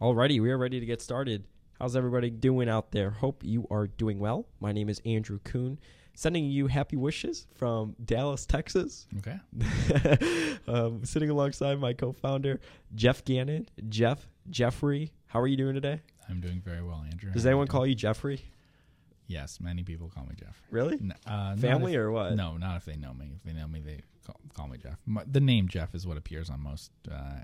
Alrighty, we are ready to get started. How's everybody doing out there? Hope you are doing well. My name is Andrew Kuhn, sending you happy wishes from Dallas, Texas. Okay. um, sitting alongside my co-founder Geoff Gannon. Geoff, Geoffrey, how are you doing today? I'm doing very well, Andrew. Does How anyone you call you Jeffrey? Yes, many people call me Geoff. Really? N- uh, not Family if- or what? No, not if they know me. If they know me, they call, call me Geoff. My, the name Geoff is what appears on most uh,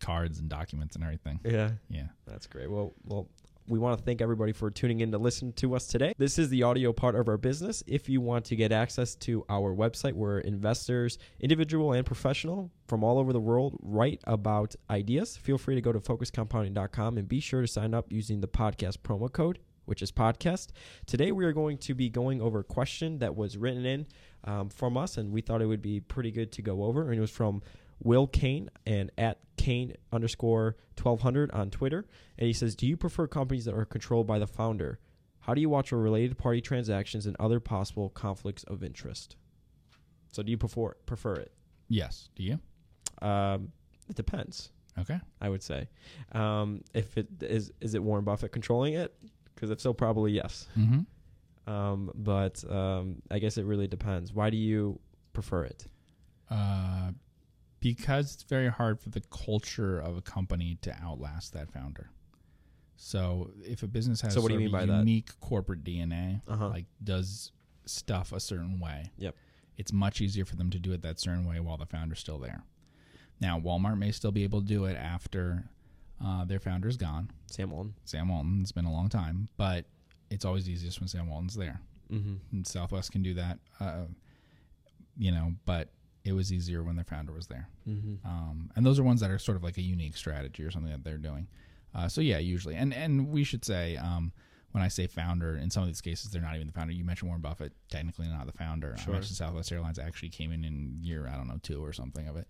cards and documents and everything. Yeah. Yeah. That's great. Well, well, we want to thank everybody for tuning in to listen to us today. This is the audio part of our business. If you want to get access to our website where investors, individual and professional from all over the world, write about ideas, feel free to go to focuscompounding.com and be sure to sign up using the podcast promo code, which is podcast. Today we are going to be going over a question that was written in um, from us, and we thought it would be pretty good to go over. And it was from Will Kane and at Kane underscore 1200 on Twitter. And he says, Do you prefer companies that are controlled by the founder? How do you watch for related party transactions and other possible conflicts of interest? So, do you prefer prefer it? Yes. Do you? Um, it depends. Okay. I would say. Um, if it is, is it Warren Buffett controlling it? Because if so, probably yes. Mm-hmm. Um, but um, I guess it really depends. Why do you prefer it? Uh, because it's very hard for the culture of a company to outlast that founder. So if a business has So what do you mean by that? unique corporate DNA, Uh-huh. like does stuff a certain way. Yep. It's much easier for them to do it that certain way while the founder's still there. Now, Walmart may still be able to do it after uh, their founder's gone. Sam Walton. Sam Walton, it's been a long time, but it's always easiest when Sam Walton's there. Mm-hmm. And Southwest can do that, uh, you know, but it was easier when the founder was there. Mm-hmm. Um, and those are ones that are sort of like a unique strategy or something that they're doing. Uh, so yeah, usually, and and we should say um, when I say founder, in some of these cases they're not even the founder. You mentioned Warren Buffett, technically not the founder. Sure. I mentioned Southwest Airlines actually came in in year I don't know two or something of it.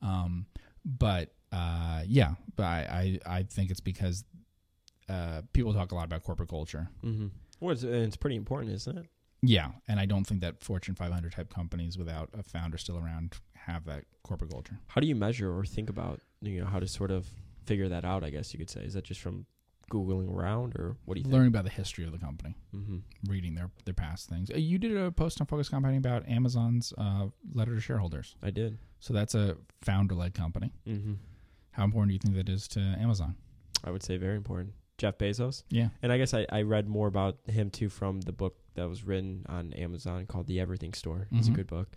Um, but uh, yeah, but I, I I think it's because uh, people talk a lot about corporate culture. Mm-hmm. Well, it's, it's pretty important, isn't it? Yeah, and I don't think that Fortune 500 type companies without a founder still around have that corporate culture. How do you measure or think about you know how to sort of figure that out? I guess you could say is that just from googling around or what do you think? Learning about the history of the company. Mm-hmm. reading their their past things. Uh, You did a post on Focus Compounding about Amazon's uh, letter to shareholders. I did. So that's a founder led company. Mm-hmm. How important do you think that is to Amazon? I would say very important. Jeff Bezos, Yeah. and I guess I, I read more about him too from the book that was written on Amazon called The Everything Store. It's a Mhm. good book.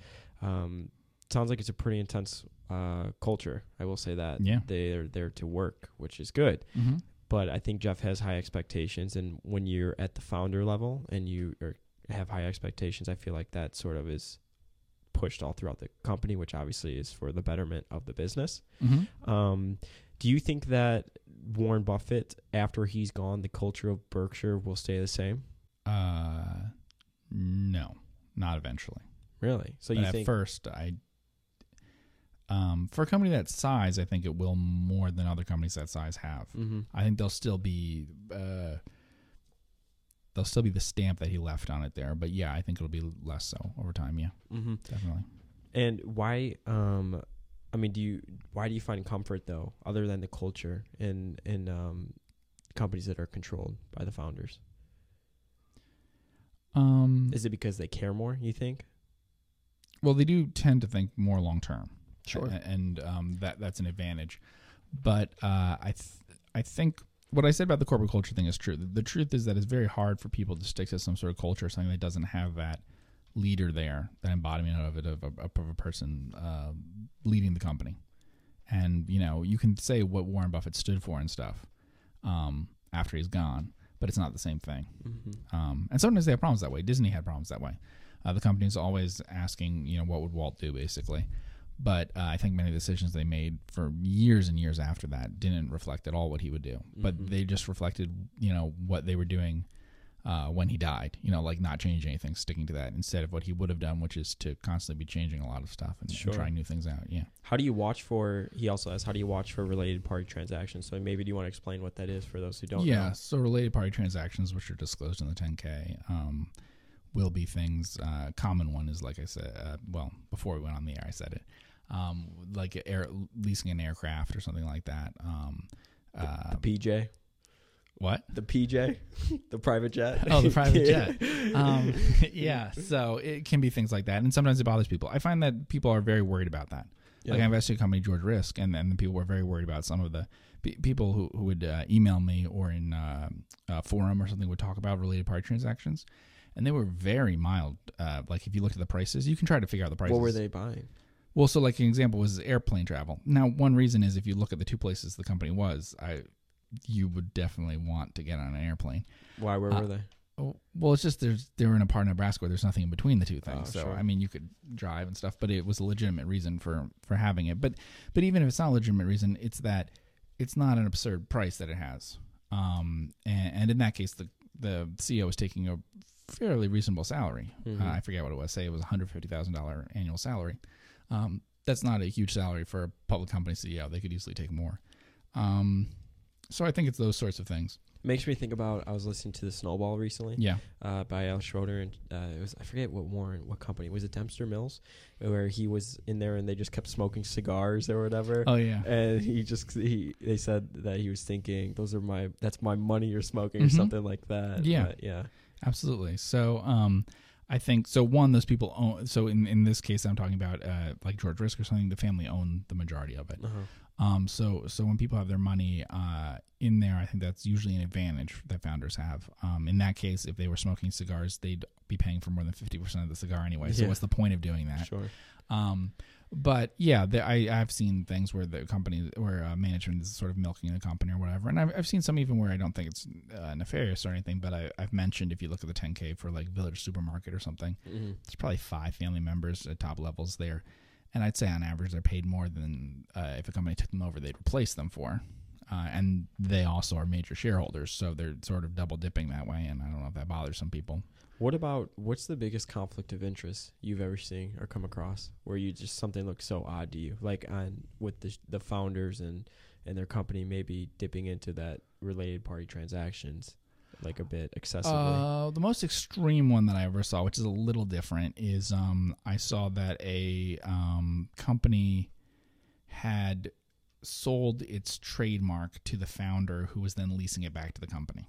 Um, sounds like it's a pretty intense uh, culture. I will say that. Yeah. They're there to work, which is good. Mm-hmm. but I think Jeff has high expectations, and when you're at the founder level and you are, have high expectations, I feel like that sort of is pushed all throughout the company, which obviously is for the betterment of the business. Mm-hmm. Um, do you think that Warren Buffett, after he's gone, the culture of Berkshire will stay the same? Uh, no, not eventually. Really? So But you at think? first, I um, for a company that size, I think it will more than other companies that size have. hmm I think they'll still be uh, they'll still be the stamp that he left on it there. But yeah, I think it'll be less so over time. Yeah, hmm definitely. And why? Um, I mean, do you? Why do you find comfort though, other than the culture in in um, companies that are controlled by the founders? Um, Is it because they care more? You think? well, they do tend to think more long term. Sure. A- and um, that that's an advantage. But uh, I th- I think what I said about the corporate culture thing is true. The, the truth is that it's very hard for people to stick to some sort of culture, or something that doesn't have that leader there, that embodiment of it, of a, of a person uh, leading the company. And you know, you can say what Warren Buffett stood for and stuff um, after he's gone, but it's not the same thing. Mm-hmm. Um, and sometimes they have problems that way. Disney had problems that way. Uh, the company's always asking, you know, what would Walt do, basically. But uh, I think many decisions they made for years and years after that didn't reflect at all what he would do. But Mhm. they just reflected, you know, what they were doing uh, when he died. You know, like not changing anything, sticking to that instead of what he would have done, which is to constantly be changing a lot of stuff and, and trying new things out. Yeah. How do you watch for? He also asks, how do you watch for related party transactions? So maybe do you want to explain what that is for those who don't? yeah. know? So related party transactions, which are disclosed in the 10K, um, will be things. Uh, common one is like I said. Uh, well, before we went on the air, I said it. Um, like air, leasing an aircraft or something like that. Um, Uh, The PJ, what? the PJ, the private jet. Oh, the private Yeah. jet. Um, yeah. So it can be things like that, and sometimes it bothers people. I find that people are very worried about that. Like I Yeah. invested in a company, George Risk, and then people were very worried about some of the pe- people who, who would uh, email me or in uh, a forum or something would talk about related party transactions, and they were very mild. Uh, like if you look at the prices, you can try to figure out the prices. What were they buying? Well, so like an example was airplane travel. Now, one reason is if you look at the two places the company was, I you would definitely want to get on an airplane. Why? Where Uh, were they? Oh, well, it's just there's they were in a part of Nebraska where there's nothing in between the two things. Oh, so sure. I mean, you could drive and stuff, but it was a legitimate reason for for having it. But but even if it's not a legitimate reason, it's that it's not an absurd price that it has. Um, and, and in that case, the the CEO is taking a fairly reasonable salary. Mhm. Uh, I forget what it was. Say it was hundred fifty thousand dollar annual salary. Um, that's not a huge salary for a public company CEO. They could easily take more. Um, so I think it's those sorts of things. Makes me think about. I was listening to the Snowball recently. Yeah. uh, by Alice Schroeder, and uh, it was I forget what Warren, what company was it? Dempster Mills, where he was in there and they just kept smoking cigars or whatever. Oh yeah. And he just he they said that he was thinking those are my that's my money you're smoking or Mhm. something like that. Yeah. But, yeah. Absolutely. So, um, I think so. One, those people own. So in in this case, I'm talking about uh, like George Risk or something. The family own the majority of it. Uh-huh. Um, so so when people have their money uh, in there, I think that's usually an advantage that founders have. Um, in that case, if they were smoking cigars, they'd be paying for more than fifty percent of the cigar anyway. So Yeah. what's the point of doing that? Sure. Um, but yeah, the, I I've seen things where the company where uh, management is sort of milking the company or whatever, and I've I've seen some even where I don't think it's uh, nefarious or anything. But I, I've mentioned if you look at the 10K for like Village Supermarket or something, hmm there's probably five family members at top levels there, and I'd say on average they're paid more than uh, if a company took them over they'd replace them for. Uh, and they also are major shareholders, so they're sort of double dipping that way. And I don't know if that bothers some people. What about what's the biggest conflict of interest you've ever seen or come across where you just something looks so odd to you, like on with the the founders and and their company maybe dipping into that related party transactions, like a bit excessively. Uh, the most extreme one that I ever saw, which is a little different, is um, I saw that a um, company had sold its trademark to the founder, who was then leasing it back to the company.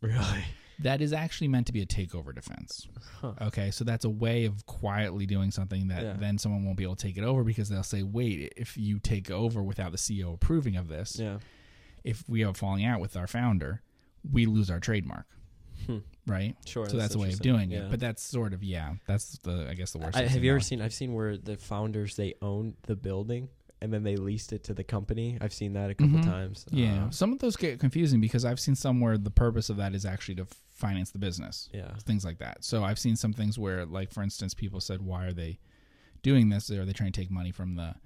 really? That is actually meant to be a takeover defense. Huh. Okay, so that's a way of quietly doing something that Yeah. then someone won't be able to take it over because they'll say, "Wait, if you take over without the CEO approving of this, Yeah. if we have a falling out with our founder, we lose our trademark." Hmm. Right? Sure. so that's a way of doing Yeah. it. But that's sort of yeah. That's the I guess the worst. I, I've you ever seen? I've seen where the founders they own the building and then they leased it to the company. I've seen that a couple Mhm. times. Yeah, Uh, some of those get confusing because I've seen some where the purpose of that is actually to finance the business, yeah. things like that. So I've seen some things where, like for instance, people said, "Why are they doing this? Are they trying to take money from the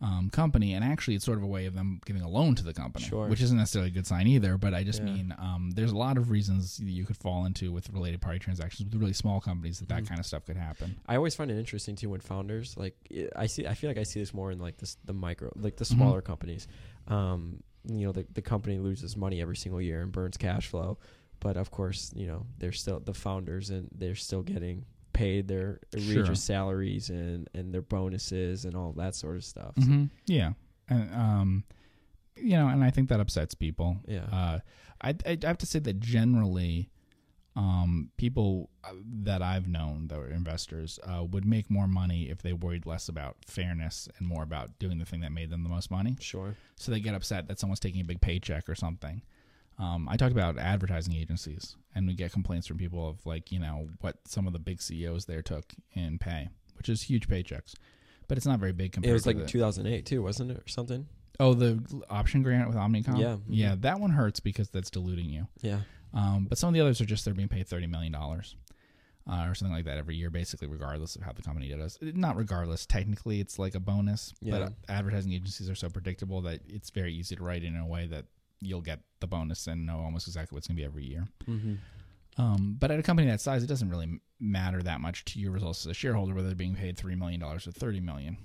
um, company?" And actually, it's sort of a way of them giving a loan to the company, Sure. which isn't necessarily a good sign either. But I just Yeah. mean um, there's a lot of reasons that you could fall into with related party transactions with really small companies that that Mhm. kind of stuff could happen. I always find it interesting too when founders like i- see. I feel like I see this more in like this the micro, like the Mhm. smaller companies. Um, you know, the the company loses money every single year and burns cash flow, but of course, you know, they're still the founders and they're still getting paid their egregious Sure. salaries and and their bonuses and all that sort of stuff. So, hmm Yeah, and um, you know, and I think that upsets people. Yeah. Uh, I I have to say that generally, um, people uh, that I've known that were investors uh, would make more money if they worried less about fairness and more about doing the thing that made them the most money. Sure. So they get upset that someone's taking a big paycheck or something. Um, I talked about advertising agencies, and we get complaints from people of like you know what some of the big CEOs there took in pay, which is huge paychecks, but it's not very big compared. To. It was to like the, 2008 too, wasn't it, or something? Oh, the option grant with Omnicom. Yeah. yeah, that one hurts because that's diluting you. Yeah. Um, but some of the others are just they're being paid thirty million dollars. Uh, or something like that every year, basically, regardless of how the company does. Not regardless, technically, it's like a bonus. Yeah. But advertising agencies are so predictable that it's very easy to write in a way that you'll get the bonus and know almost exactly what's going to be every year. Mm-hmm. Um, but at a company that size, it doesn't really matter that much to your results as a shareholder whether they're being paid three million dollars or thirty million.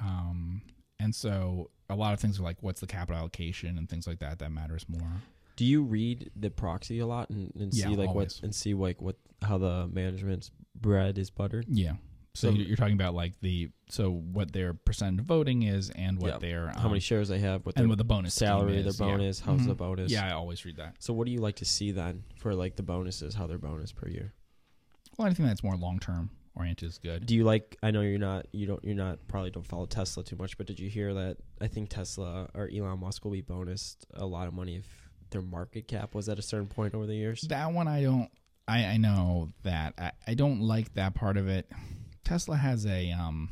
Um, and so a lot of things are like what's the capital allocation and things like that that matters more. Do you read the proxy a lot and, and Yeah, see like always. what and see like what how the management's bread is buttered? Yeah. So you're you're talking about like the so what their percent of voting is and what Yeah. their how many um, shares they have, what their and what the bonus scheme salary, their is, yeah. bonus, how's the Mhm. bonus. Yeah, I always read that. So what do you like to see then for like the bonuses, how their bonus per year? Well, anything that's more long term oriented is good. Do you like? I know you're not. You don't. You're not. Probably don't follow Tesla too much. But did you hear that? I think Tesla or Elon Musk will be bonused a lot of money if their market cap was at a certain point over the years. That one I don't. I I know that I, I don't like that part of it. Tesla has a um,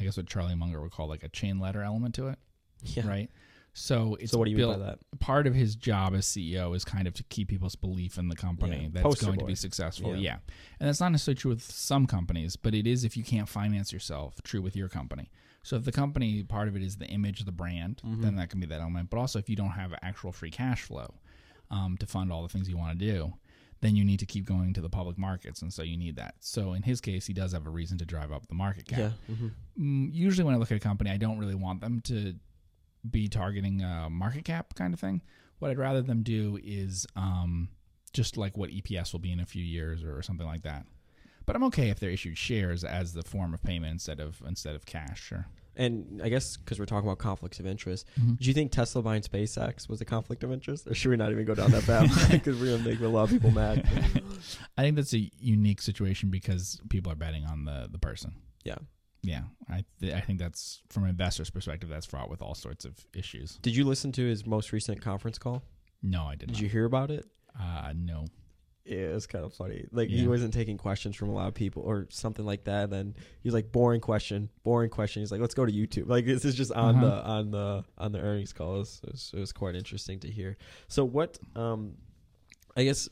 I guess what Charlie Munger would call like a chain letter element to it, Yeah. right? So it's so what do you built, mean by that? part of his job as CEO is kind of to keep people's belief in the company Yeah, that's poster going to be successful. Yeah. Yeah. And that's not necessarily true with some companies, but it is if you can't finance yourself, true with your company. So if the company part of it is the image of the brand, Mhm. then that can be that element. But also if you don't have actual free cash flow um, to fund all the things you want to do, then you need to keep going to the public markets, and so you need that. So in his case, he does have a reason to drive up the market cap Yeah. hmm mm, usually when I look at a company, I don't really want them to be targeting a market cap kind of thing. What I'd rather them do is um, just like what EPS will be in a few years or something like that. But I'm okay if they're issued shares as the form of payment instead of instead of cash. Sure. And I guess because we're talking about conflicts of interest, Mhm. do you think Tesla buying SpaceX was a conflict of interest, or should we not even go down that path because we're gonna make a lot of people mad? I think that's a unique situation because people are betting on the the person. Yeah. Yeah, I th- I think that's from an investor's perspective that's fraught with all sorts of issues. Did you listen to his most recent conference call? No, I didn't. Did not. you hear about it? Uh, no. Yeah, it was kind of funny. Like he wasn't taking questions from a lot of people or something like that. And then he's like, boring question, boring question. He's like, let's go to YouTube. Like this is just on Uh-huh. the on the on the earnings call. It was, it was, quite interesting to hear. So what? Um, I guess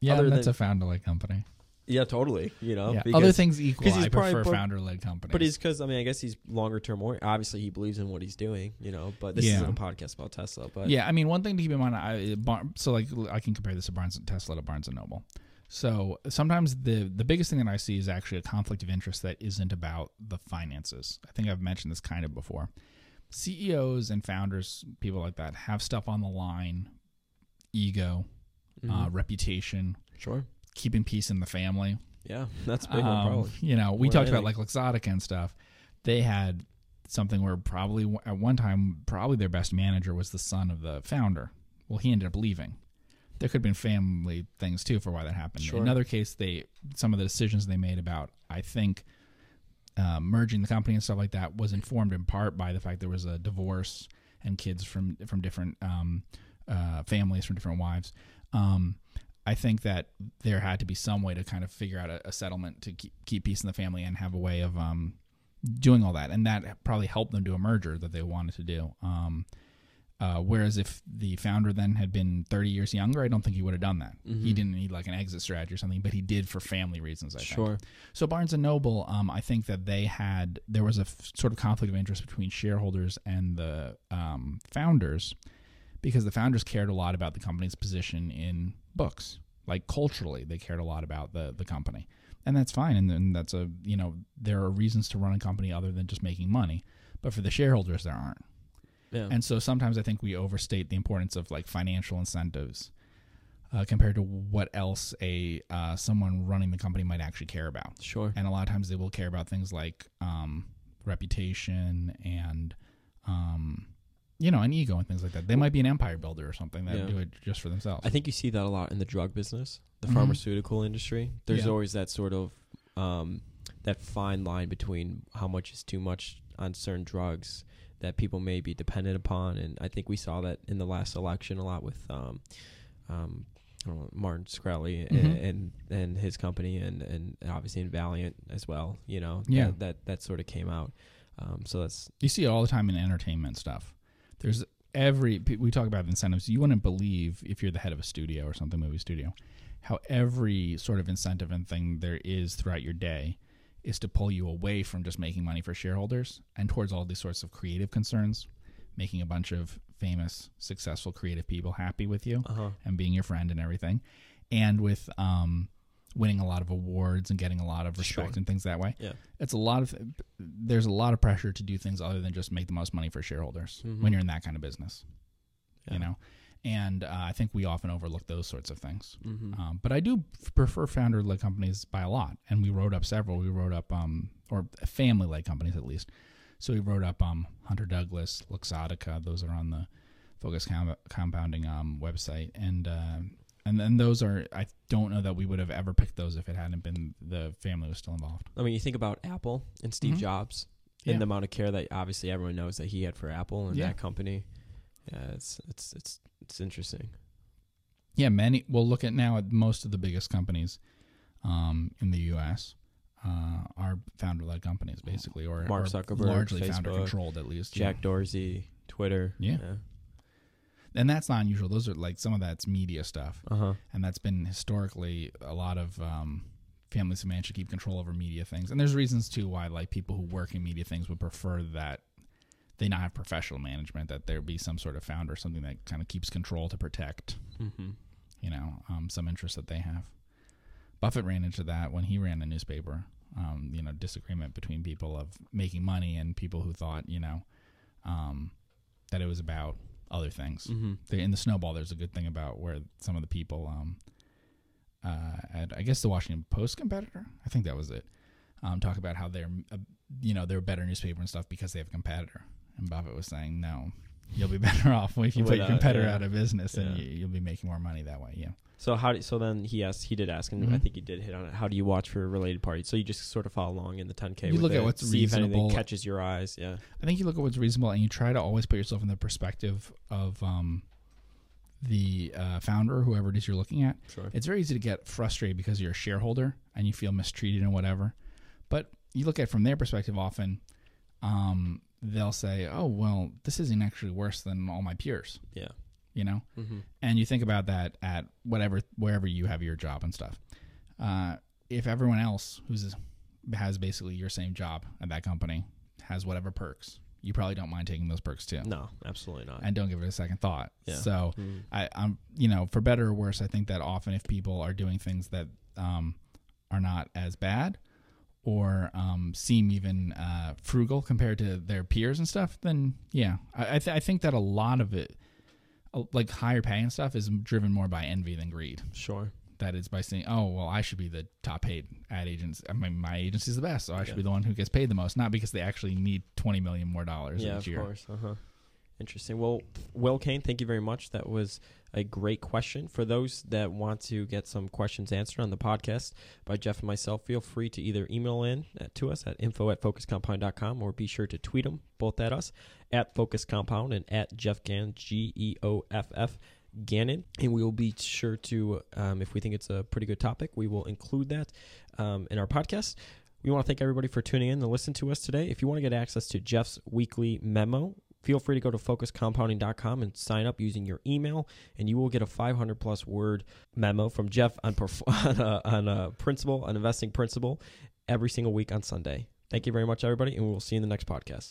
Yeah, Other that's than- a founder-led company. Yeah, totally. You know, yeah. because- Other things equal, he's I prefer pro- founder-led companies. But he's because I mean I guess he's longer term. Or obviously he believes in what he's doing. You know, but this Yeah. isn't a podcast about Tesla. But yeah. I mean, one thing to keep in mind. I, Bar- so like I can compare this to Barnes and Tesla to Barnes and Noble. So sometimes the the biggest thing that I see is actually a conflict of interest that isn't about the finances. I think I've mentioned this kind of before. CEOs and founders, people like that, have stuff on the line: ego, uh, Mhm. reputation, sure, keeping peace in the family. yeah, that's a big one Um, probably. You know, we More talked about like. Luxottica and stuff. They had something where probably at one time, probably their best manager was the son of the founder. Well, he ended up leaving. There could have been family things too for why that happened. Sure. In another case, they some of the decisions they made about I think uh, merging the company and stuff like that was informed in part by the fact there was a divorce and kids from from different um, uh, families from different wives. Um, I think that there had to be some way to kind of figure out a, a settlement to keep, keep peace in the family and have a way of um, doing all that, and that probably helped them do a merger that they wanted to do. Um, uh, whereas if the founder then had been 30 years younger, I don't think he would have done that. He Mhm. didn't need like an exit strategy or something, but he did for family reasons. I think. Sure. So Barnes and Noble, um, I think that they had there was a f- sort of conflict of interest between shareholders and the um, founders because the founders cared a lot about the company's position in books. Like culturally, they cared a lot about the the company, and that's fine. And then that's a you know there are reasons to run a company other than just making money, but for the shareholders there aren't. Yeah. And so sometimes I think we overstate the importance of like financial incentives uh, compared to what else a uh, someone running the company might actually care about. sure. And a lot of times they will care about things like um, reputation and um, you know, an ego and things like that. They might be an empire builder or something that Yeah. do it just for themselves. I think you see that a lot in the drug business, the Mhm. pharmaceutical industry. There's Yeah. always that sort of um, that fine line between how much is too much on certain drugs that people may be dependent upon, and I think we saw that in the last election a lot with um, um, I don't know, Martin Mhm. and, and and his company, and and obviously in Valeant as well. You know, Yeah. that that, that sort of came out. Um, so that's You see it all the time in entertainment stuff. There's every we talk about incentives. You wouldn't believe if you're the head of a studio or something movie studio, how every sort of incentive and thing there is throughout your day is to pull you away from just making money for shareholders and towards all these sorts of creative concerns, making a bunch of famous, successful, creative people happy with you uh huh. and being your friend and everything, and with um, winning a lot of awards and getting a lot of respect Sure. and things that way. Yeah. It's a lot of there's a lot of pressure to do things other than just make the most money for shareholders Mhm. when you're in that kind of business. Yeah. You know, and uh, I think we often overlook those sorts of things. Mm-hmm. Um, but I do prefer founder-led companies by a lot, and we wrote up several. We wrote up, um, or family-led companies at least. So we wrote up um, Hunter Douglas, Luxottica. Those are on the Focus Com- Compounding um, website, and uh, and then those are. I don't know that we would have ever picked those if it hadn't been the family was still involved. I mean, you think about Apple and Steve Mhm. Jobs Yeah. and the amount of care that obviously everyone knows that he had for Apple and Yeah. that company. Yeah, it's it's it's it's interesting. Yeah, many. We'll look at now at most of the biggest companies um, in the U.S. Uh, are founder-led companies, basically, or Mark or largely Facebook, founder-controlled, at least. Jack Dorsey, Twitter. Yeah. And that's not unusual. Those are like some of that's media stuff, Uh huh. and that's been historically a lot of um, families who manage to keep control over media things. And there's reasons too why like people who work in media things would prefer that they not have professional management, that there be some sort of founder, something that kind of keeps control to protect Mm-hmm. you know, um, some interest that they have. Buffett ran into that when he ran a newspaper. Um, you know, disagreement between people of making money and people who thought, you know, um, that it was about other things. Mm-hmm. The, in the Snowball, there's a good thing about where some of the people um, uh, at I guess the Washington Post competitor, I think that was it, um, talk about how they're, uh, you know, they're a better newspaper and stuff because they have a competitor. And Buffett was saying, no, you'll be better off if you put your competitor yeah. out of business and Yeah. you, you'll be making more money that way. Yeah. So how? Do, so then he asked. He did ask, and I Mhm. think he did hit on it. How do you watch for related parties? So you just sort of follow along in the 10k. You look at it, what's see if anything reasonable. catches your eyes. Yeah. I think you look at what's reasonable and you try to always put yourself in the perspective of um, the uh, founder, whoever it is you're looking at. Sure. It's very easy to get frustrated because you're a shareholder and you feel mistreated and whatever. But you look at it from their perspective often, um, they'll say, oh, well, this isn't actually worse than all my peers, Yeah. you know? Mm-hmm. and you think about that at whatever wherever you have your job and stuff. Uh, if everyone else who's has basically your same job at that company has whatever perks, you probably don't mind taking those perks too, No, absolutely not. and don't give it a second thought. Yeah. So Mhm. I, I'm you know for better or worse, I think that often if people are doing things that um, are not as bad or um, seem even uh, frugal compared to their peers and stuff, then yeah, I I, th- I think that a lot of it, like higher pay and stuff, is driven more by envy than greed. Sure. That is by saying, oh well, I should be the top paid ad agents. I mean, my agency's the best, so I should Yeah. be the one who gets paid the most, not because they actually need twenty million more dollars Yeah, each of year. course. Uh huh. Interesting. Well, Will Kane, thank you very much. That was a great question. For those that want to get some questions answered on the podcast by Geoff and myself, feel free to either email in at, to us at info at focuscompound.com or be sure to tweet them both at us at Focus Compound and at Geoff Gannon, G E O F F Gannon. And we will be sure to, um, if we think it's a pretty good topic, we will include that um, in our podcast. We want to thank everybody for tuning in and listen to us today. If you want to get access to Geoff's weekly memo, feel free to go to focuscompounding.com and sign up using your email, and you will get a 500 plus word memo from Geoff on, on, a, on uh, a principle, an investing principle, every single week on Sunday. Thank you very much, everybody, and we will see you in the next podcast.